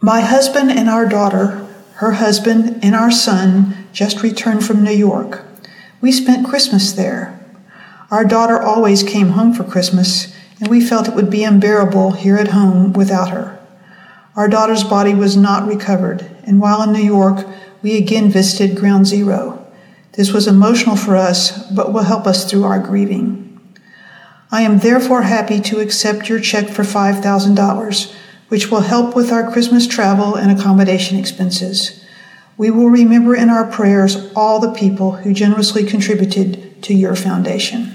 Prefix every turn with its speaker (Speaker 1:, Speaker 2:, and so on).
Speaker 1: My husband and our daughter, her husband and our son just returned from New York. We spent Christmas there. Our daughter always came home for Christmas, and we felt it would be unbearable here at home without her. Our daughter's body was not recovered, and while in New York, we again visited Ground Zero. This was emotional for us, but will help us through our grieving. I am therefore happy to accept your check for $5,000, which will help with our Christmas travel and accommodation expenses. We will remember in our prayers all the people who generously contributed to your foundation.